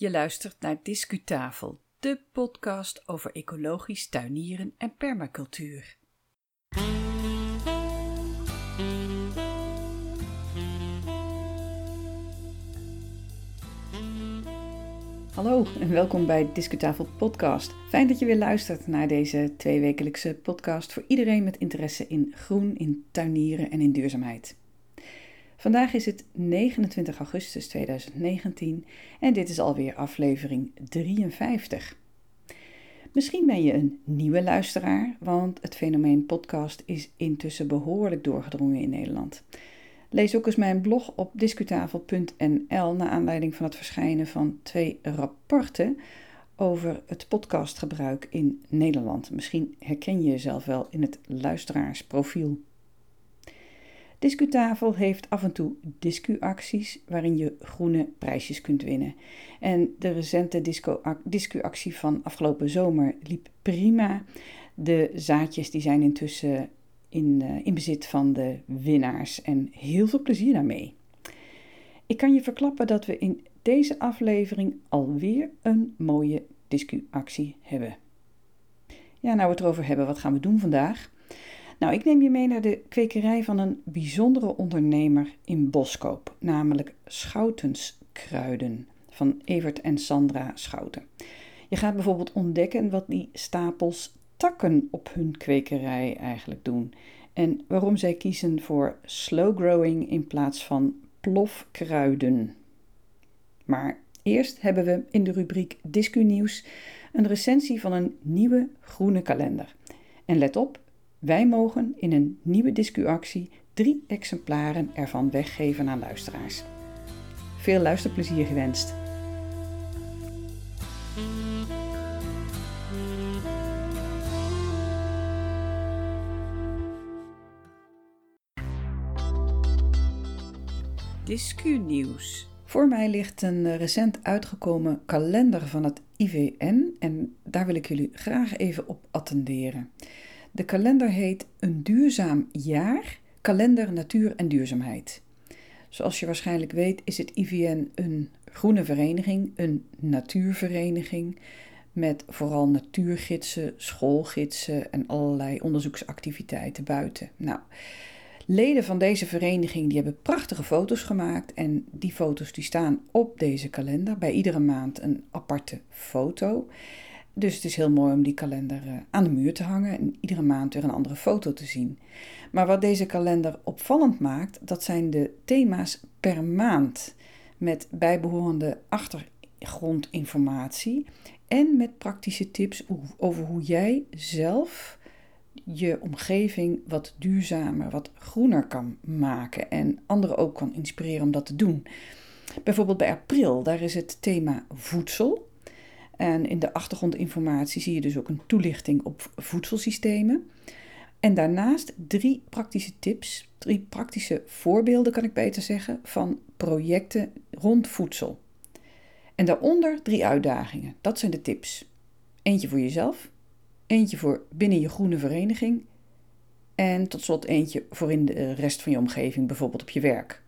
Je luistert naar Discutafel, de podcast over ecologisch tuinieren en permacultuur. Hallo en welkom bij Discutafel Podcast. Fijn dat je weer luistert naar deze tweewekelijkse podcast voor iedereen met interesse in groen, in tuinieren en in duurzaamheid. Vandaag is het 29 augustus 2019 en dit is alweer aflevering 53. Misschien ben je een nieuwe luisteraar, want het fenomeen podcast is intussen behoorlijk doorgedrongen in Nederland. Lees ook eens mijn blog op discutafel.nl naar aanleiding van het verschijnen van twee rapporten over het podcastgebruik in Nederland. Misschien herken je jezelf wel in het luisteraarsprofiel. Discutafel heeft af en toe discuacties waarin je groene prijsjes kunt winnen. En de recente discuactie van afgelopen zomer liep prima. De zaadjes die zijn intussen in, uh, in bezit van de winnaars en heel veel plezier daarmee. Ik kan je verklappen dat we in deze aflevering alweer een mooie discuactie hebben. Ja, nou we het erover hebben, wat gaan we doen vandaag? Nou, ik neem je mee naar de kwekerij van een bijzondere ondernemer in Boskoop, namelijk Schoutenskruiden van Evert en Sandra Schouten. Je gaat bijvoorbeeld ontdekken wat die stapels takken op hun kwekerij eigenlijk doen en waarom zij kiezen voor slow growing in plaats van plofkruiden. Maar eerst hebben we in de rubriek Discu Nieuws een recensie van een nieuwe groene kalender. En let op, wij mogen in een nieuwe discuactie drie exemplaren ervan weggeven aan luisteraars. Veel luisterplezier gewenst. Discu-nieuws. Voor mij ligt een recent uitgekomen kalender van het IVN en daar wil ik jullie graag even op attenderen. De kalender heet Een duurzaam jaar, kalender natuur en duurzaamheid. Zoals je waarschijnlijk weet is het IVN een groene vereniging, een natuurvereniging met vooral natuurgidsen, schoolgidsen en allerlei onderzoeksactiviteiten buiten. Nou, leden van deze vereniging die hebben prachtige foto's gemaakt en die foto's die staan op deze kalender. Bij iedere maand een aparte foto. Dus het is heel mooi om die kalender eh, aan de muur te hangen en iedere maand weer een andere foto te zien. Maar wat deze kalender opvallend maakt, dat zijn de thema's per maand. Met bijbehorende achtergrondinformatie en met praktische tips over hoe jij zelf je omgeving wat duurzamer, wat groener kan maken en anderen ook kan inspireren om dat te doen. Bijvoorbeeld bij april, daar is het thema voedsel. En in de achtergrondinformatie zie je dus ook een toelichting op voedselsystemen. En daarnaast drie praktische tips, drie praktische voorbeelden kan ik beter zeggen, van projecten rond voedsel. En daaronder drie uitdagingen. Dat zijn de tips. Eentje voor jezelf, eentje voor binnen je groene vereniging en tot slot eentje voor in de rest van je omgeving, bijvoorbeeld op je werk.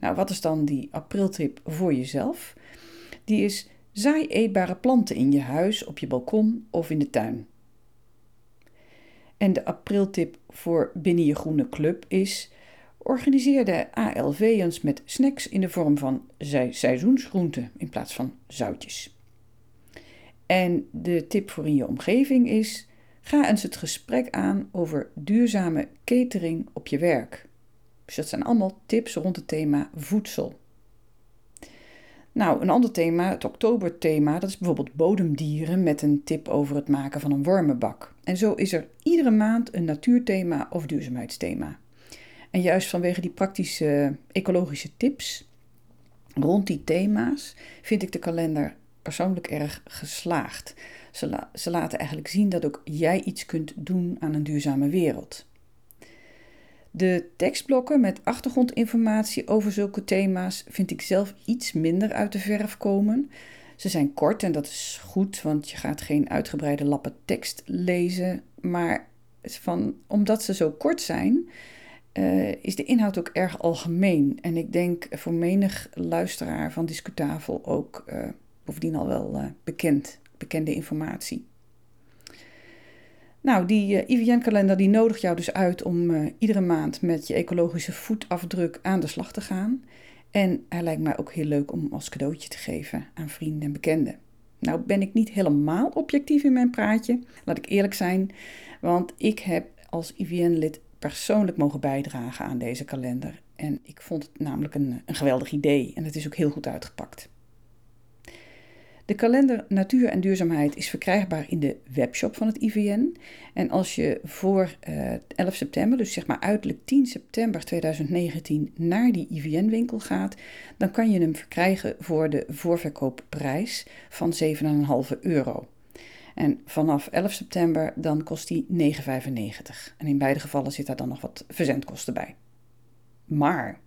Nou, wat is dan die apriltip voor jezelf? Die is Zaai eetbare planten in je huis, op je balkon of in de tuin. En de apriltip voor binnen je groene club is: organiseer de ALV eens met snacks in de vorm van seizoensgroenten in plaats van zoutjes. En de tip voor in je omgeving is: ga eens het gesprek aan over duurzame catering op je werk. Dus dat zijn allemaal tips rond het thema voedsel. Nou, een ander thema, het oktoberthema, dat is bijvoorbeeld bodemdieren met een tip over het maken van een wormenbak. En zo is er iedere maand een natuurthema of duurzaamheidsthema. En juist vanwege die praktische ecologische tips rond die thema's vind ik de kalender persoonlijk erg geslaagd. Ze, ze laten eigenlijk zien dat ook jij iets kunt doen aan een duurzame wereld. De tekstblokken met achtergrondinformatie over zulke thema's vind ik zelf iets minder uit de verf komen. Ze zijn kort en dat is goed, want je gaat geen uitgebreide lappen tekst lezen. Maar van, omdat ze zo kort zijn, uh, is de inhoud ook erg algemeen. En ik denk voor menig luisteraar van Discutafel ook uh, bovendien al wel uh, bekend, bekende informatie. Nou, die IVN-kalender die nodigt jou dus uit om uh, iedere maand met je ecologische voetafdruk aan de slag te gaan. En hij lijkt mij ook heel leuk om als cadeautje te geven aan vrienden en bekenden. Nou ben ik niet helemaal objectief in mijn praatje, laat ik eerlijk zijn, want ik heb als IVN-lid persoonlijk mogen bijdragen aan deze kalender. En ik vond het namelijk een, een geweldig idee en het is ook heel goed uitgepakt. De kalender Natuur en Duurzaamheid is verkrijgbaar in de webshop van het IVN. En als je voor uh, eh, 11 september, dus zeg maar uiterlijk 10 september 2019, naar die IVN-winkel gaat, dan kan je hem verkrijgen voor de voorverkoopprijs van 7,5 euro. En vanaf 11 september dan kost die 9,95. En in beide gevallen zit daar dan nog wat verzendkosten bij. Maar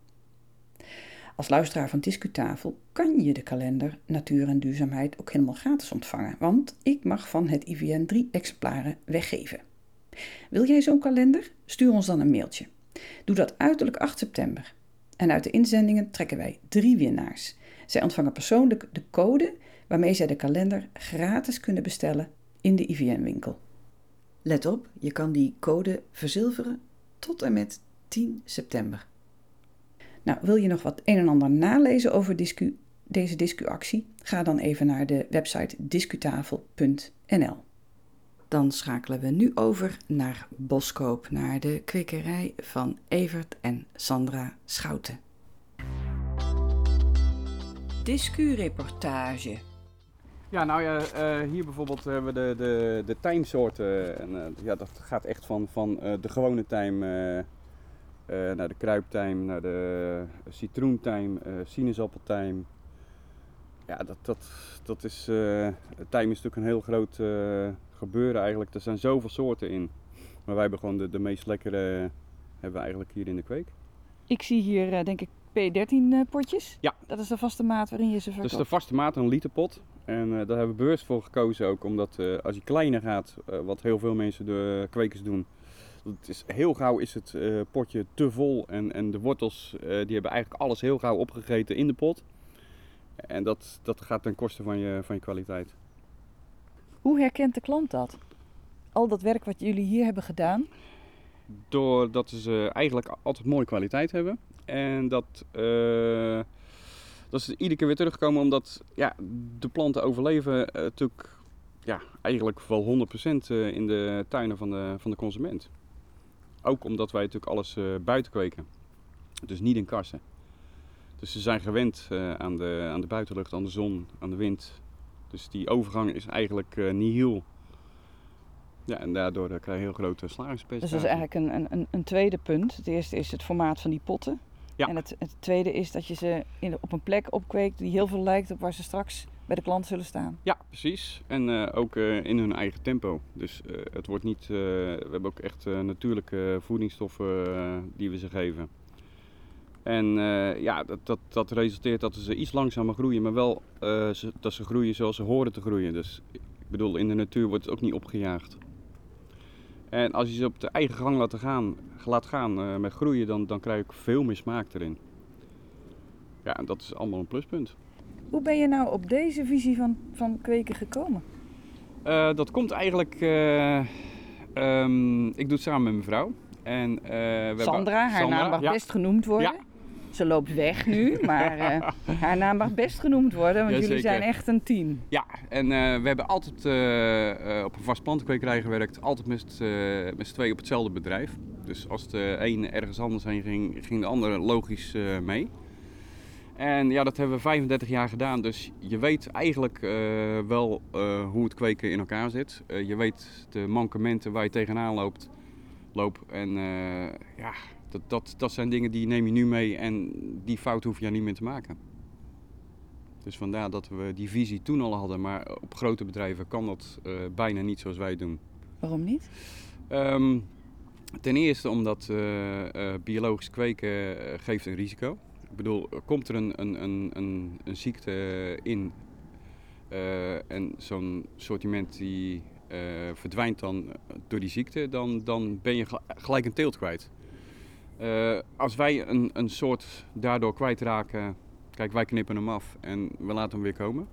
als luisteraar van Discutafel kan je de kalender Natuur en Duurzaamheid ook helemaal gratis ontvangen, want ik mag van het IVN drie exemplaren weggeven. Wil jij zo'n kalender? Stuur ons dan een mailtje. Doe dat uiterlijk 8 september. En uit de inzendingen trekken wij drie winnaars. Zij ontvangen persoonlijk de code waarmee zij de kalender gratis kunnen bestellen in de IVN-winkel. Let op, je kan die code verzilveren tot en met 10 september. Nou, wil je nog wat een en ander nalezen over discu, deze discuactie? Ga dan even naar de website discutafel.nl. Dan schakelen we nu over naar Boskoop, naar de kwekerij van Evert en Sandra Schouten. Discu-reportage. Ja, nou ja, uh, hier bijvoorbeeld hebben we de, de, de tijmsoorten. En, uh, ja, dat gaat echt van, van uh, de gewone tijm uh, naar de kruiptijm, naar de citroentijm, uh, sinaasappeltijm. Ja, dat, dat, dat is, uh, tijm is natuurlijk een heel groot gebeuren eigenlijk. Er zijn zoveel soorten in. Maar wij hebben gewoon de, de meest lekkere, hebben we eigenlijk hier in de kweek. Ik zie hier denk ik P13 potjes. Ja. Dat is de vaste maat waarin je ze verkoopt. Dat is de vaste maat, een literpot. En daar hebben we bewust voor gekozen ook, omdat als je kleiner gaat, wat heel veel mensen de kwekers doen, het is, heel gauw is het uh, potje te vol en, en de wortels uh, die hebben eigenlijk alles heel gauw opgegeten in de pot. En dat, dat gaat ten koste van je, van je kwaliteit. Hoe herkent de klant dat? Al dat werk wat jullie hier hebben gedaan? Doordat ze eigenlijk altijd mooie kwaliteit hebben. En dat, uh, dat ze iedere keer weer terugkomen omdat ja, de planten overleven natuurlijk ja, eigenlijk wel 100% in de tuinen van de, van de consument. Ook omdat wij natuurlijk alles uh, buiten kweken. Dus niet in kassen. Dus ze zijn gewend uh, aan, de, aan de buitenlucht, aan de zon, aan de wind. Dus die overgang is eigenlijk uh, nihil. Ja, en daardoor krijg je een heel grote slagingspercentage. Dus dat is eigenlijk een, een, een tweede punt. Het eerste is het formaat van die potten. Ja. En het, het tweede is dat je ze in, op een plek opkweekt die heel veel lijkt op waar ze straks bij de klant zullen staan. Ja, precies. En uh, ook uh, in hun eigen tempo. Dus uh, het wordt niet. we hebben ook echt natuurlijke voedingsstoffen die we ze geven. En ja, dat, dat, dat resulteert dat ze iets langzamer groeien, maar wel dat ze groeien zoals ze horen te groeien. Dus ik bedoel, in de natuur wordt het ook niet opgejaagd. En als je ze op de eigen gang laat gaan, laat gaan met groeien, dan, dan krijg ik veel meer smaak erin. Ja, en dat is allemaal een pluspunt. Hoe ben je nou op deze visie van, van kweken gekomen? Uh, dat komt eigenlijk. Uh, um, ik doe het samen met mijn vrouw. En, uh, we Sandra, haar Sandra, naam mag ja. best genoemd worden. Ja. Ze loopt weg nu, maar haar naam mag best genoemd worden, want ja, jullie zijn echt een team. Ja, en we hebben altijd op een vast plantenkwekerij gewerkt, altijd met, met z'n twee op hetzelfde bedrijf. Dus als de een ergens anders heen ging, ging de ander logisch mee. En ja, dat hebben we 35 jaar gedaan. Dus je weet eigenlijk uh, wel uh, hoe het kweken in elkaar zit. Uh, je weet de mankementen waar je tegenaan loopt. Loop. En ja, dat, dat, dat zijn dingen die neem je nu mee en die fout hoef je niet meer te maken. Dus vandaar dat we die visie toen al hadden. Maar op grote bedrijven kan dat bijna niet zoals wij doen. Waarom niet? Um, ten eerste omdat biologisch kweken geeft een risico. Ik bedoel, komt er een, een, een, een, een ziekte in uh, en zo'n sortiment die uh, verdwijnt dan door die ziekte, dan, dan ben je gelijk een teelt kwijt. Uh, als wij een, een soort daardoor kwijtraken, kijk wij knippen hem af en we laten hem weer komen.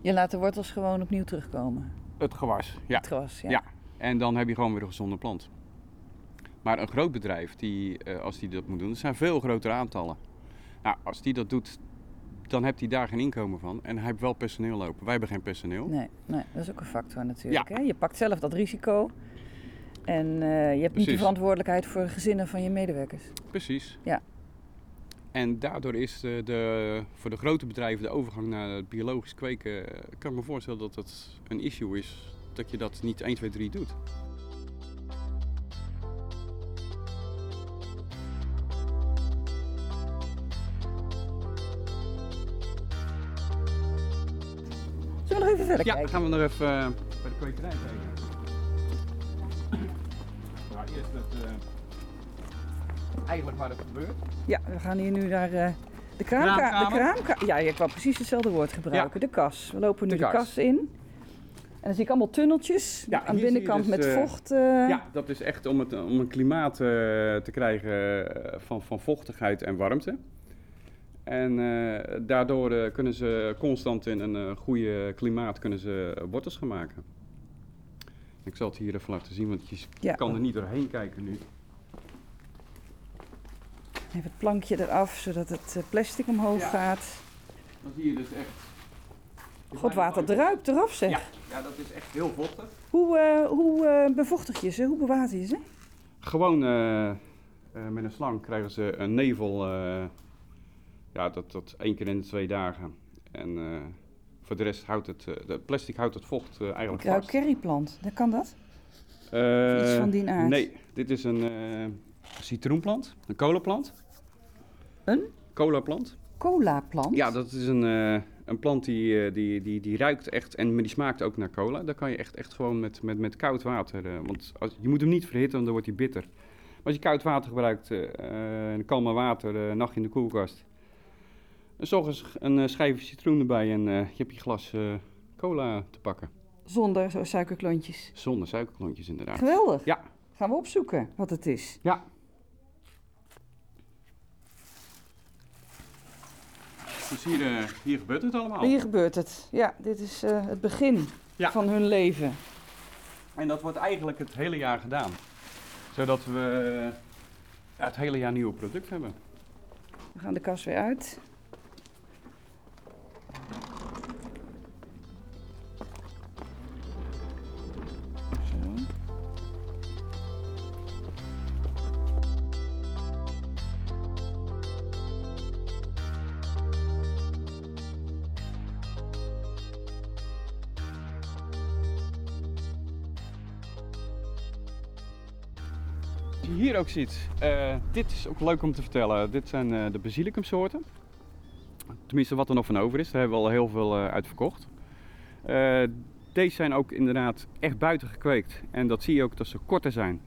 Je laat de wortels gewoon opnieuw terugkomen. Het gewas, ja. Het gewas, ja. Ja. En dan heb je gewoon weer een gezonde plant. Maar een groot bedrijf, die, eh, als die dat moet doen, dat zijn veel grotere aantallen. Nou, als die dat doet, dan heeft hij daar geen inkomen van. En hij heeft wel personeel lopen. Wij hebben geen personeel. Nee, nee, dat is ook een factor natuurlijk. Ja. Hè? Je pakt zelf dat risico. En eh, je hebt niet de verantwoordelijkheid voor de gezinnen van je medewerkers. Precies. Ja. En daardoor is de, de, voor de grote bedrijven de overgang naar het biologisch kweken... eh, kan ik me voorstellen dat dat een issue is. Dat je dat niet 1, 2, 3 doet. We nog even verder Ja, kijken? gaan we nog even eh, bij de kwekerij kijken. Nou, eerst het, eh, eigenlijk waar het gebeurt. Ja, we gaan hier nu naar eh, de kraamkamer. De Kraamkamer. ja, ik wou precies hetzelfde woord gebruiken. De kas. We lopen nu de, De kas. kas. in. En dan zie ik allemaal tunneltjes Ja, aan de je binnenkant dus, met vocht. Ja, dat is echt om, het, om een klimaat te krijgen van, van vochtigheid en warmte. En eh, daardoor eh, kunnen ze constant in een eh, goede klimaat kunnen ze wortels gaan maken. Ik zal het hier even laten zien, want je Ja. kan er niet doorheen kijken nu. Even het plankje eraf, zodat het plastic omhoog Ja. gaat. Dan zie je dus echt... God, water druipt eraf zeg. Ja, ja, dat is echt heel vochtig. Hoe, hoe bevochtig je ze? Hoe bewater je ze? Gewoon met een slang krijgen ze een nevel. Ja, dat, dat één keer in de twee dagen. En eh, voor de rest houdt het, eh, de plastic houdt het vocht eh, Ik eigenlijk ruik vast. curryplant. Dat kan dat? Iets van die aard? Nee, dit is een citroenplant, een colaplant. Een? Colaplant. Cola-plant? Ja, dat is een, een plant die, die, die, die ruikt echt en maar die smaakt ook naar cola. Daar kan je echt, echt gewoon met, met, met koud water. want als, je moet hem niet verhitten, want dan wordt hij bitter. Maar als je koud water gebruikt, eh, kalme water, een nacht in de koelkast. En 's ochtends een eh, schijfje citroen erbij en eh, je hebt je glas eh, cola te pakken. Zonder zo suikerklontjes. Zonder suikerklontjes inderdaad. Geweldig. Ja. Gaan we opzoeken wat het is. Ja. Dus hier, eh, hier gebeurt het allemaal. Hier gebeurt het. Ja, dit is het begin Ja. van hun leven. En dat wordt eigenlijk het hele jaar gedaan. Zodat we het hele jaar nieuwe product hebben. We gaan de kas weer uit. Wat je hier ook ziet, eh, dit is ook leuk om te vertellen. Dit zijn eh, de basilicumsoorten. Tenminste, wat er nog van over is. Daar hebben we al heel veel eh, uit verkocht. Deze zijn ook inderdaad echt buiten gekweekt. En dat zie je ook dat ze korter zijn.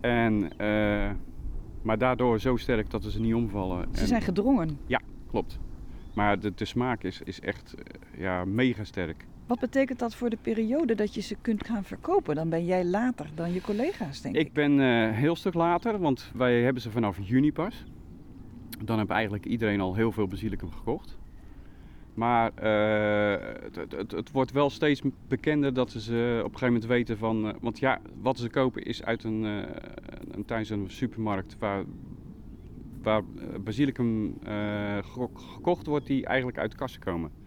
En, maar daardoor zo sterk dat ze niet omvallen. Ze En- zijn gedrongen. Klopt. Maar de, de smaak is, is echt ja, mega sterk. Wat betekent dat voor de periode dat je ze kunt gaan verkopen? Dan ben jij later dan je collega's, denk ik. Ik ben een heel stuk later, want wij hebben ze vanaf juni pas. Dan heeft eigenlijk iedereen al heel veel basilicum gekocht. Maar eh, het, het, het, wordt wel steeds bekender dat ze op een gegeven moment weten van... eh, want ja, wat ze kopen is uit een, een tijdens een supermarkt waar, waar basilicum geko- gekocht wordt die eigenlijk uit kassen komen.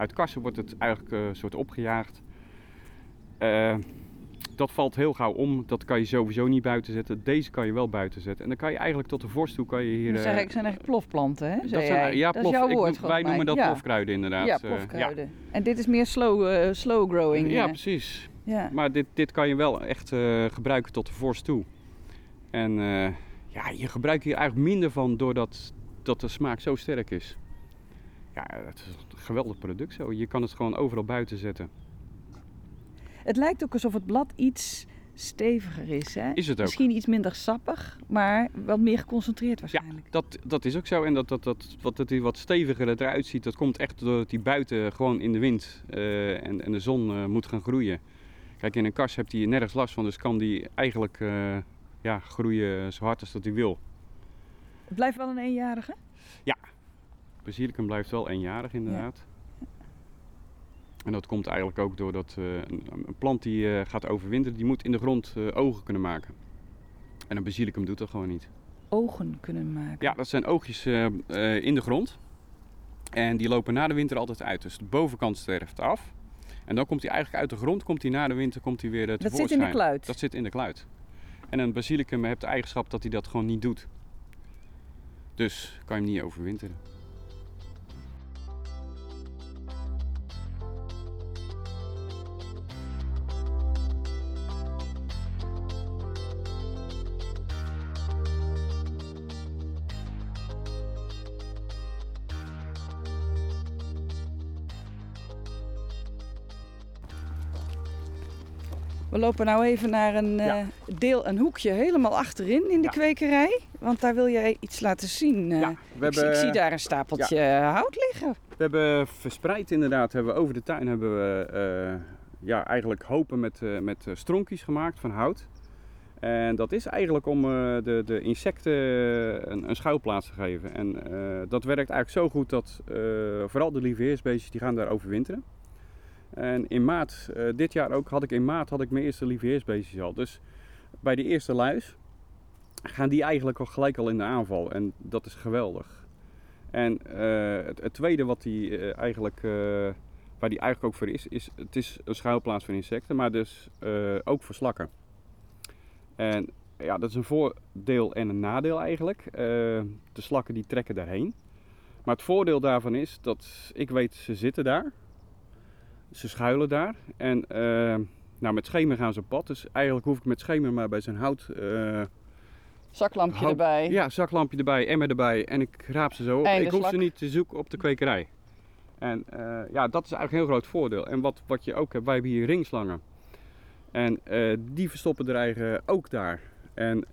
Uit kassen wordt het eigenlijk eh, soort opgejaagd. Eh, dat valt heel gauw om. Dat kan je sowieso niet buiten zetten. Deze kan je wel buiten zetten. En dan kan je eigenlijk tot de vorst toe kan je hier... Dat eh, zijn, eigenlijk- plofplanten, hè? dat zijn, ja, dat plof, is jouw woord, wij noemen dat ja. plofkruiden inderdaad. Ja, plofkruiden. En dit is meer slow, slow growing. ja, precies. ja. Maar dit, dit kan je wel echt gebruiken tot de vorst toe. En eh, ja, je gebruikt hier eigenlijk minder van doordat dat de smaak zo sterk is. Ja, het is een geweldig product zo. Je kan het gewoon overal buiten zetten. Het lijkt ook alsof het blad iets steviger is, hè? Is het ook. Misschien iets minder sappig, maar wat meer geconcentreerd waarschijnlijk. Dat, dat is ook zo. En dat, dat, dat, wat het hier wat steviger eruit ziet, dat komt echt doordat die buiten gewoon in de wind eh, en, en de zon eh, moet gaan groeien. Kijk, in een kas heeft hij nergens last van, dus kan die eigenlijk eh, ja, groeien zo hard als dat hij wil. Het blijft wel een eenjarige. Basilicum blijft wel eenjarig inderdaad. En dat komt eigenlijk ook doordat uh, een, een, plant die uh, gaat overwinteren, die moet in de grond uh, ogen kunnen maken. En een basilicum doet dat gewoon niet. Ogen kunnen maken? Ja, dat zijn oogjes in de grond. En die lopen na de winter altijd uit. Dus de bovenkant sterft af. En dan komt hij eigenlijk uit de grond, komt hij na de winter komt hij weer uh, Dat zit in de kluit? Dat zit in de kluit. En een basilicum heeft de eigenschap dat hij dat gewoon niet doet. Dus kan je hem niet overwinteren. We lopen nou even naar een ja. uh, deel, een hoekje helemaal achterin in de ja. kwekerij. Want daar wil jij iets laten zien. Uh, ja, we ik, hebben, ik, zie daar een stapeltje ja. hout liggen. We hebben verspreid inderdaad, hebben we over de tuin hebben we uh, ja, eigenlijk hopen met, met stronkjes gemaakt van hout. En dat is eigenlijk om de, de insecten een, een schuilplaats te geven. En dat werkt eigenlijk zo goed dat vooral de lieveheersbeestjes die gaan daar overwinteren. En in maart, uh, dit jaar ook, had ik in maart had ik mijn eerste lieveheersbeestjes al. Dus bij die eerste luis gaan die eigenlijk al gelijk al in de aanval. En dat is geweldig. En uh, het, tweede wat die uh, eigenlijk, waar die eigenlijk ook voor is, is het is een schuilplaats voor insecten, maar dus ook voor slakken. En ja, dat is een voordeel en een nadeel eigenlijk. de slakken die trekken daarheen. Maar het voordeel daarvan is dat ik weet, ze zitten daar. Ze schuilen daar. En uh, nou, met schemer gaan ze op pad. Dus eigenlijk hoef ik met schemer maar bij zijn hout... Uh, zaklampje hout, erbij. Ja, zaklampje erbij, emmer erbij. En ik raap ze zo op. Ik hoef ze niet te zoeken op de kwekerij. En uh, ja, dat is eigenlijk een heel groot voordeel. En wat, wat je ook hebt, wij hebben hier ringslangen. En die verstoppen er eigen ook daar. En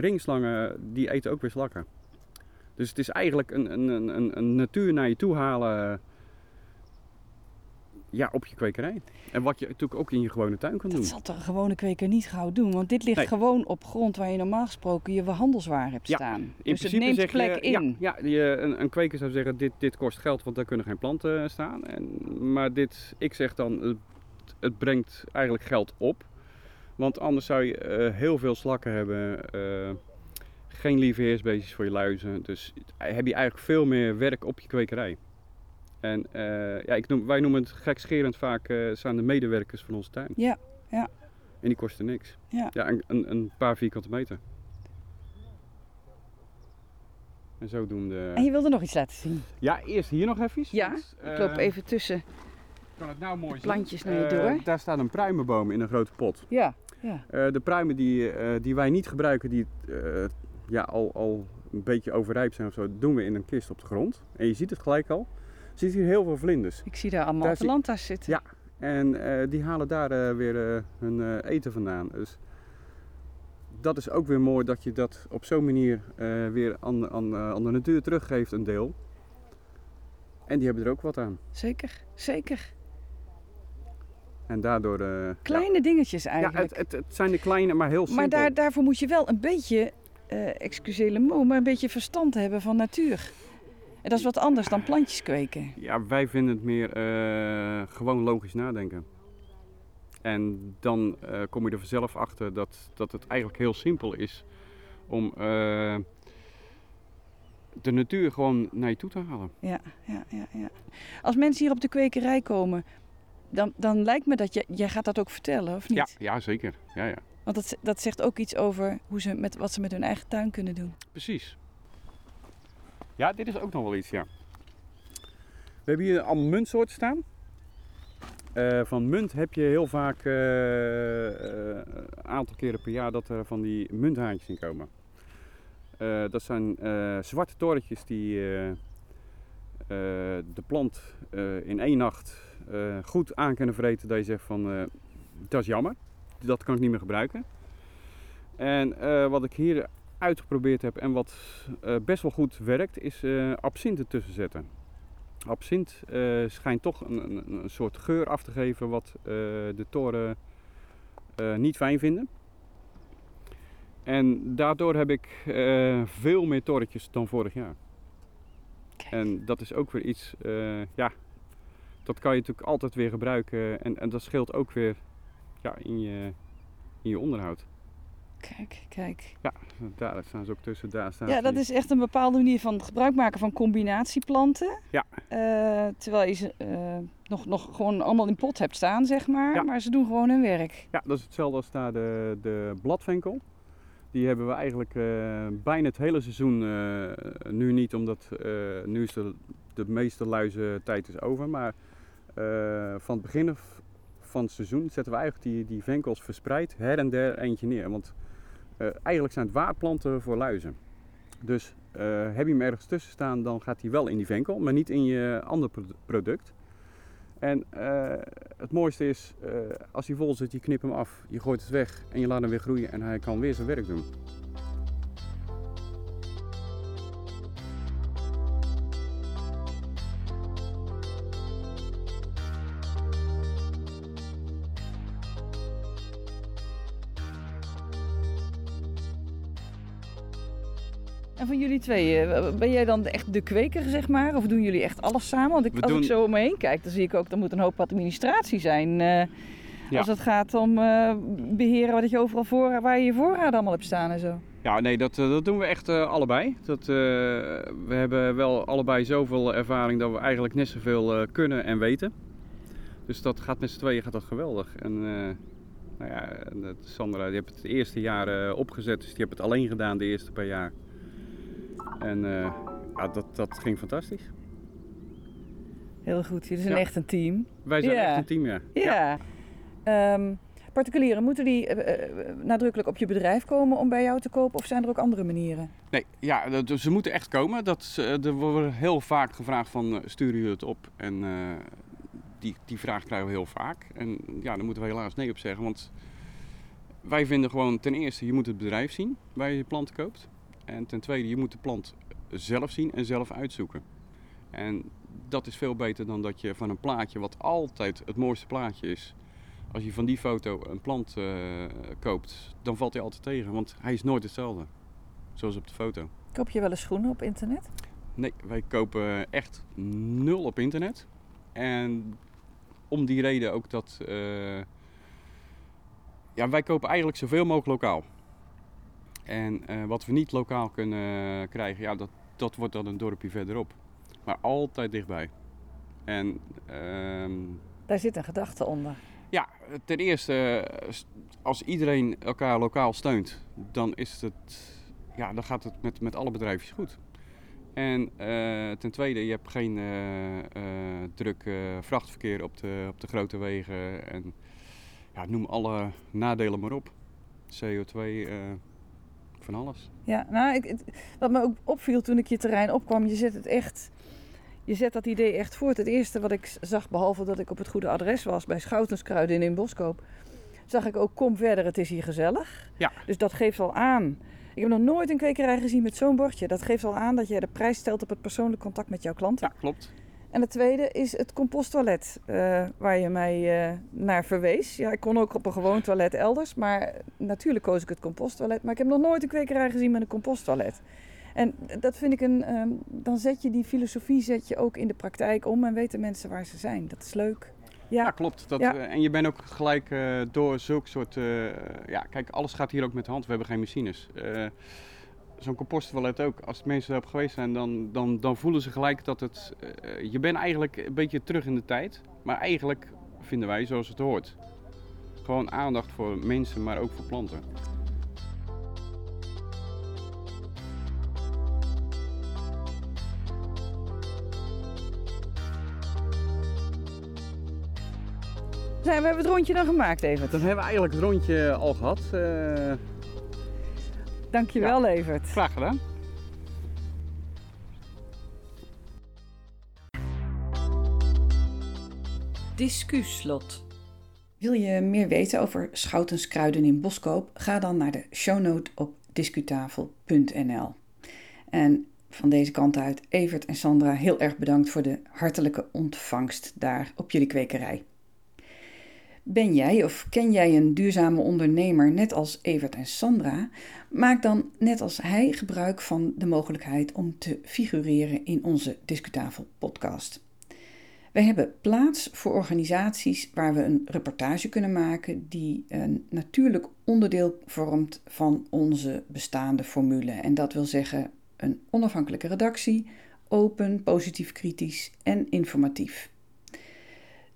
ringslangen, die eten ook weer slakken. Dus het is eigenlijk een, een, een, een natuur naar je toe halen ja, op je kwekerij. En wat je natuurlijk ook in je gewone tuin kan dat doen. Dat zal toch een gewone kweker niet gauw doen? Want dit ligt nee. gewoon op grond waar je normaal gesproken je handelswaar hebt ja, staan. In dus principe het neemt zeg plek in. Ja, ja je, een, een kweker zou zeggen, dit, dit kost geld, want daar kunnen geen planten staan. En, maar dit, ik zeg dan, het, het brengt eigenlijk geld op. Want anders zou je uh, heel veel slakken hebben, uh, geen lieveheersbeestjes voor je luizen. Dus heb je eigenlijk veel meer werk op je kwekerij. En uh, ja, ik noem, wij noemen het gekscherend vaak, zijn de medewerkers van onze tuin. Ja, ja. En die kosten niks. Ja. Ja, een, een, een paar vierkante meter. En zodoende... En je wilde nog iets laten zien? Ja, eerst hier nog even. Ja, want, ik loop even tussen kan het nou mooi plantjes zien. naar je door. Uh, daar staat een pruimenboom in een grote pot. Ja, ja. de pruimen die, die wij niet gebruiken, die ja, al, al een beetje overrijp zijn of zo, doen we in een kist op de grond. En je ziet het gelijk al ziet hier heel veel vlinders. Ik zie daar allemaal Atalanta's zitten. Ja, en uh, die halen daar uh, weer uh, hun eten vandaan. Dus dat is ook weer mooi dat je dat op zo'n manier weer aan, aan, aan de natuur teruggeeft, een deel. En die hebben er ook wat aan. Zeker, zeker. En daardoor... kleine ja, dingetjes eigenlijk. Ja, het, het, het, zijn de kleine, maar heel simpel. Maar daar, daarvoor moet je wel een beetje, excuseer le mot, maar een beetje verstand hebben van natuur. En dat is wat anders dan plantjes kweken. Ja, wij vinden het meer uh, gewoon logisch nadenken. En dan uh, kom je er vanzelf achter dat, dat het eigenlijk heel simpel is om uh, de natuur gewoon naar je toe te halen. Ja, ja, ja, ja. Als mensen hier op de kwekerij komen, dan, dan lijkt me dat je, jij gaat dat ook vertellen, of niet? Ja, ja zeker. Ja, ja. Want dat, dat zegt ook iets over hoe ze met, wat ze met hun eigen tuin kunnen doen. Precies. Ja, dit is ook nog wel iets, ja. We hebben hier allemaal muntsoorten staan. Uh, van munt heb je heel vaak uh, een aantal keren per jaar dat er van die munthaantjes in komen. Dat zijn zwarte torentjes die de plant in één nacht goed aan kunnen vreten. Dat je zegt van, dat is jammer, dat kan ik niet meer gebruiken. En wat ik hier uitgeprobeerd heb en wat uh, best wel goed werkt, is uh, absint ertussen zetten. Absint uh, schijnt toch een, een, een, soort geur af te geven wat de toren niet fijn vinden. En daardoor heb ik veel meer torretjes dan vorig jaar. Kijk. En dat is ook weer iets, ja, dat kan je natuurlijk altijd weer gebruiken. En, en dat scheelt ook weer ja, in, je, in je onderhoud. Kijk, kijk. Ja, daar staan ze ook tussen. Daar staan Ja, dat is echt een bepaalde manier van gebruik maken van combinatieplanten. Ja. Eh, terwijl je ze eh, nog, nog gewoon allemaal in pot hebt staan, zeg maar. Ja. Maar ze doen gewoon hun werk. Ja, dat is hetzelfde als daar de, de bladvenkel. Die hebben we eigenlijk eh, bijna het hele seizoen nu niet, omdat nu is de, de meeste luizentijd is over. Maar van het begin van het seizoen zetten we eigenlijk die, die venkels verspreid her en der eentje neer. Want eigenlijk zijn het waardplanten voor luizen. Dus eh, heb je hem ergens tussen staan, dan gaat hij wel in die venkel, maar niet in je ander pro- product. En eh, het mooiste is, eh, als hij vol zit, je knipt hem af, je gooit het weg en je laat hem weer groeien en hij kan weer zijn werk doen. En van jullie tweeën, eh, ben jij dan echt de kweker, zeg maar? Of doen jullie echt alles samen? Want ik, We als doen- ik zo om me heen kijk, dan zie ik ook, er moet een hoop administratie zijn. eh, Ja. Als het gaat om eh, beheren wat je overal voor, waar je je voorraad allemaal hebt staan en zo. Ja, nee, dat, dat doen we echt allebei. Dat, we hebben wel allebei zoveel ervaring dat we eigenlijk net zoveel kunnen en weten. Dus dat gaat met z'n tweeën gaat dat geweldig. En nou ja, dat- Sandra die heeft het eerste jaar opgezet, dus die heeft het alleen gedaan de eerste paar jaar. En eh, ja, dat, dat ging fantastisch. Heel goed, jullie zijn Ja. echt een team. Wij zijn Ja. echt een team, ja. Ja. Ehm, particulieren, moeten die eh, eh, nadrukkelijk op je bedrijf komen om bij jou te kopen? Of zijn er ook andere manieren? Nee, ja, ze moeten echt komen. Dat, eh, er wordt heel vaak gevraagd van eh, sturen jullie het op? En eh, die, die vraag krijgen we heel vaak. En ja, daar moeten we helaas nee op zeggen. Want wij vinden gewoon ten eerste, je moet het bedrijf zien waar je je planten koopt. En ten tweede, je moet de plant zelf zien en zelf uitzoeken. En dat is veel beter dan dat je van een plaatje, wat altijd het mooiste plaatje is. Als je van die foto een plant eh, koopt, dan valt hij altijd tegen. Want hij is nooit hetzelfde. Zoals op de foto. Koop je wel eens schoenen op internet? Nee, wij kopen echt nul op internet. En om die reden ook dat. eh, ja, wij kopen eigenlijk zoveel mogelijk lokaal. En eh, wat we niet lokaal kunnen krijgen, ja, dat, dat wordt dan een dorpje verderop. Maar altijd dichtbij. En ehm, Daar zit een gedachte onder. ja, ten eerste, als iedereen elkaar lokaal steunt, dan, is het, ja, dan gaat het met, met alle bedrijfjes goed. En eh, ten tweede, je hebt geen eh, eh, druk eh, vrachtverkeer op de, op de grote wegen. En ja, noem alle nadelen maar op. CO2, eh, van alles. Ja, nou, ik, het- wat me ook opviel toen ik je terrein opkwam, je zet het echt. Je zet dat idee echt voort. Het eerste wat ik zag, behalve dat ik op het goede adres was bij Schoutenskruiden in Boskoop, zag ik ook kom verder, het is hier gezellig. Ja. Dus dat geeft al aan. Ik heb nog nooit een kwekerij gezien met zo'n bordje. Dat geeft al aan dat je de prijs stelt op het persoonlijk contact met jouw klanten. Ja, klopt. En het tweede is het composttoilet, eh, waar je mij eh, naar verwees. Ja, ik kon ook op een gewoon toilet elders, maar natuurlijk koos ik het composttoilet. Maar ik heb nog nooit een kwekerij gezien met een composttoilet. En dat vind ik een, ehm, dan zet je die filosofie zet je ook in de praktijk om en weten mensen waar ze zijn. Dat is leuk. Ja, Ja, klopt. Dat, Ja. eh, en je bent ook gelijk door zulke soort... ja, kijk, alles gaat hier ook met de hand. We hebben geen machines. Zo'n composttoilet ook. Als mensen daarop geweest zijn, dan, dan, dan voelen ze gelijk dat het... eh, je bent eigenlijk een beetje terug in de tijd. Maar eigenlijk vinden wij zoals het hoort. Gewoon aandacht voor mensen, maar ook voor planten. Zijn, we hebben het rondje dan gemaakt, Evert. Dan hebben we eigenlijk het rondje al gehad. Eh, Dankjewel, Evert. graag gedaan. Discuslot. Wil je meer weten over schoutenskruiden in Boskoop? Ga dan naar de shownote op discutafel.nl. En van deze kant uit, Evert en Sandra, heel erg bedankt voor de hartelijke ontvangst daar op jullie kwekerij. Ben jij of ken jij een duurzame ondernemer net als Evert en Sandra? Maak dan net als hij gebruik van de mogelijkheid om te figureren in onze Discutafel podcast. We hebben plaats voor organisaties waar we een reportage kunnen maken die een natuurlijk onderdeel vormt van onze bestaande formule. En dat wil zeggen een onafhankelijke redactie, open, positief kritisch en informatief.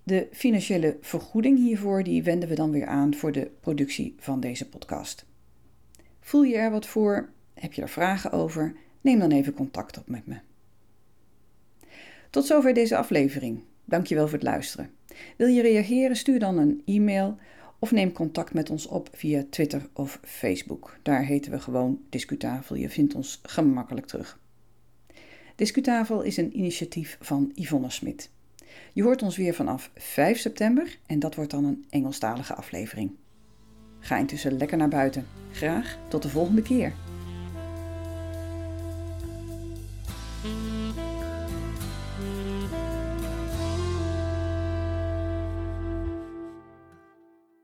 De financiële vergoeding hiervoor die wenden we dan weer aan voor de productie van deze podcast. Voel je er wat voor? Heb je er vragen over? Neem dan even contact op met me. Tot zover deze aflevering. Dankjewel voor het luisteren. Wil je reageren? Stuur dan een e-mail of neem contact met ons op via Twitter of Facebook. Daar heten we gewoon Discutafel. Je vindt ons gemakkelijk terug. Discutafel is een initiatief van Yvonne Smit. Je hoort ons weer vanaf 5 september en dat wordt dan een Engelstalige aflevering. Ga intussen lekker naar buiten. Graag tot de volgende keer.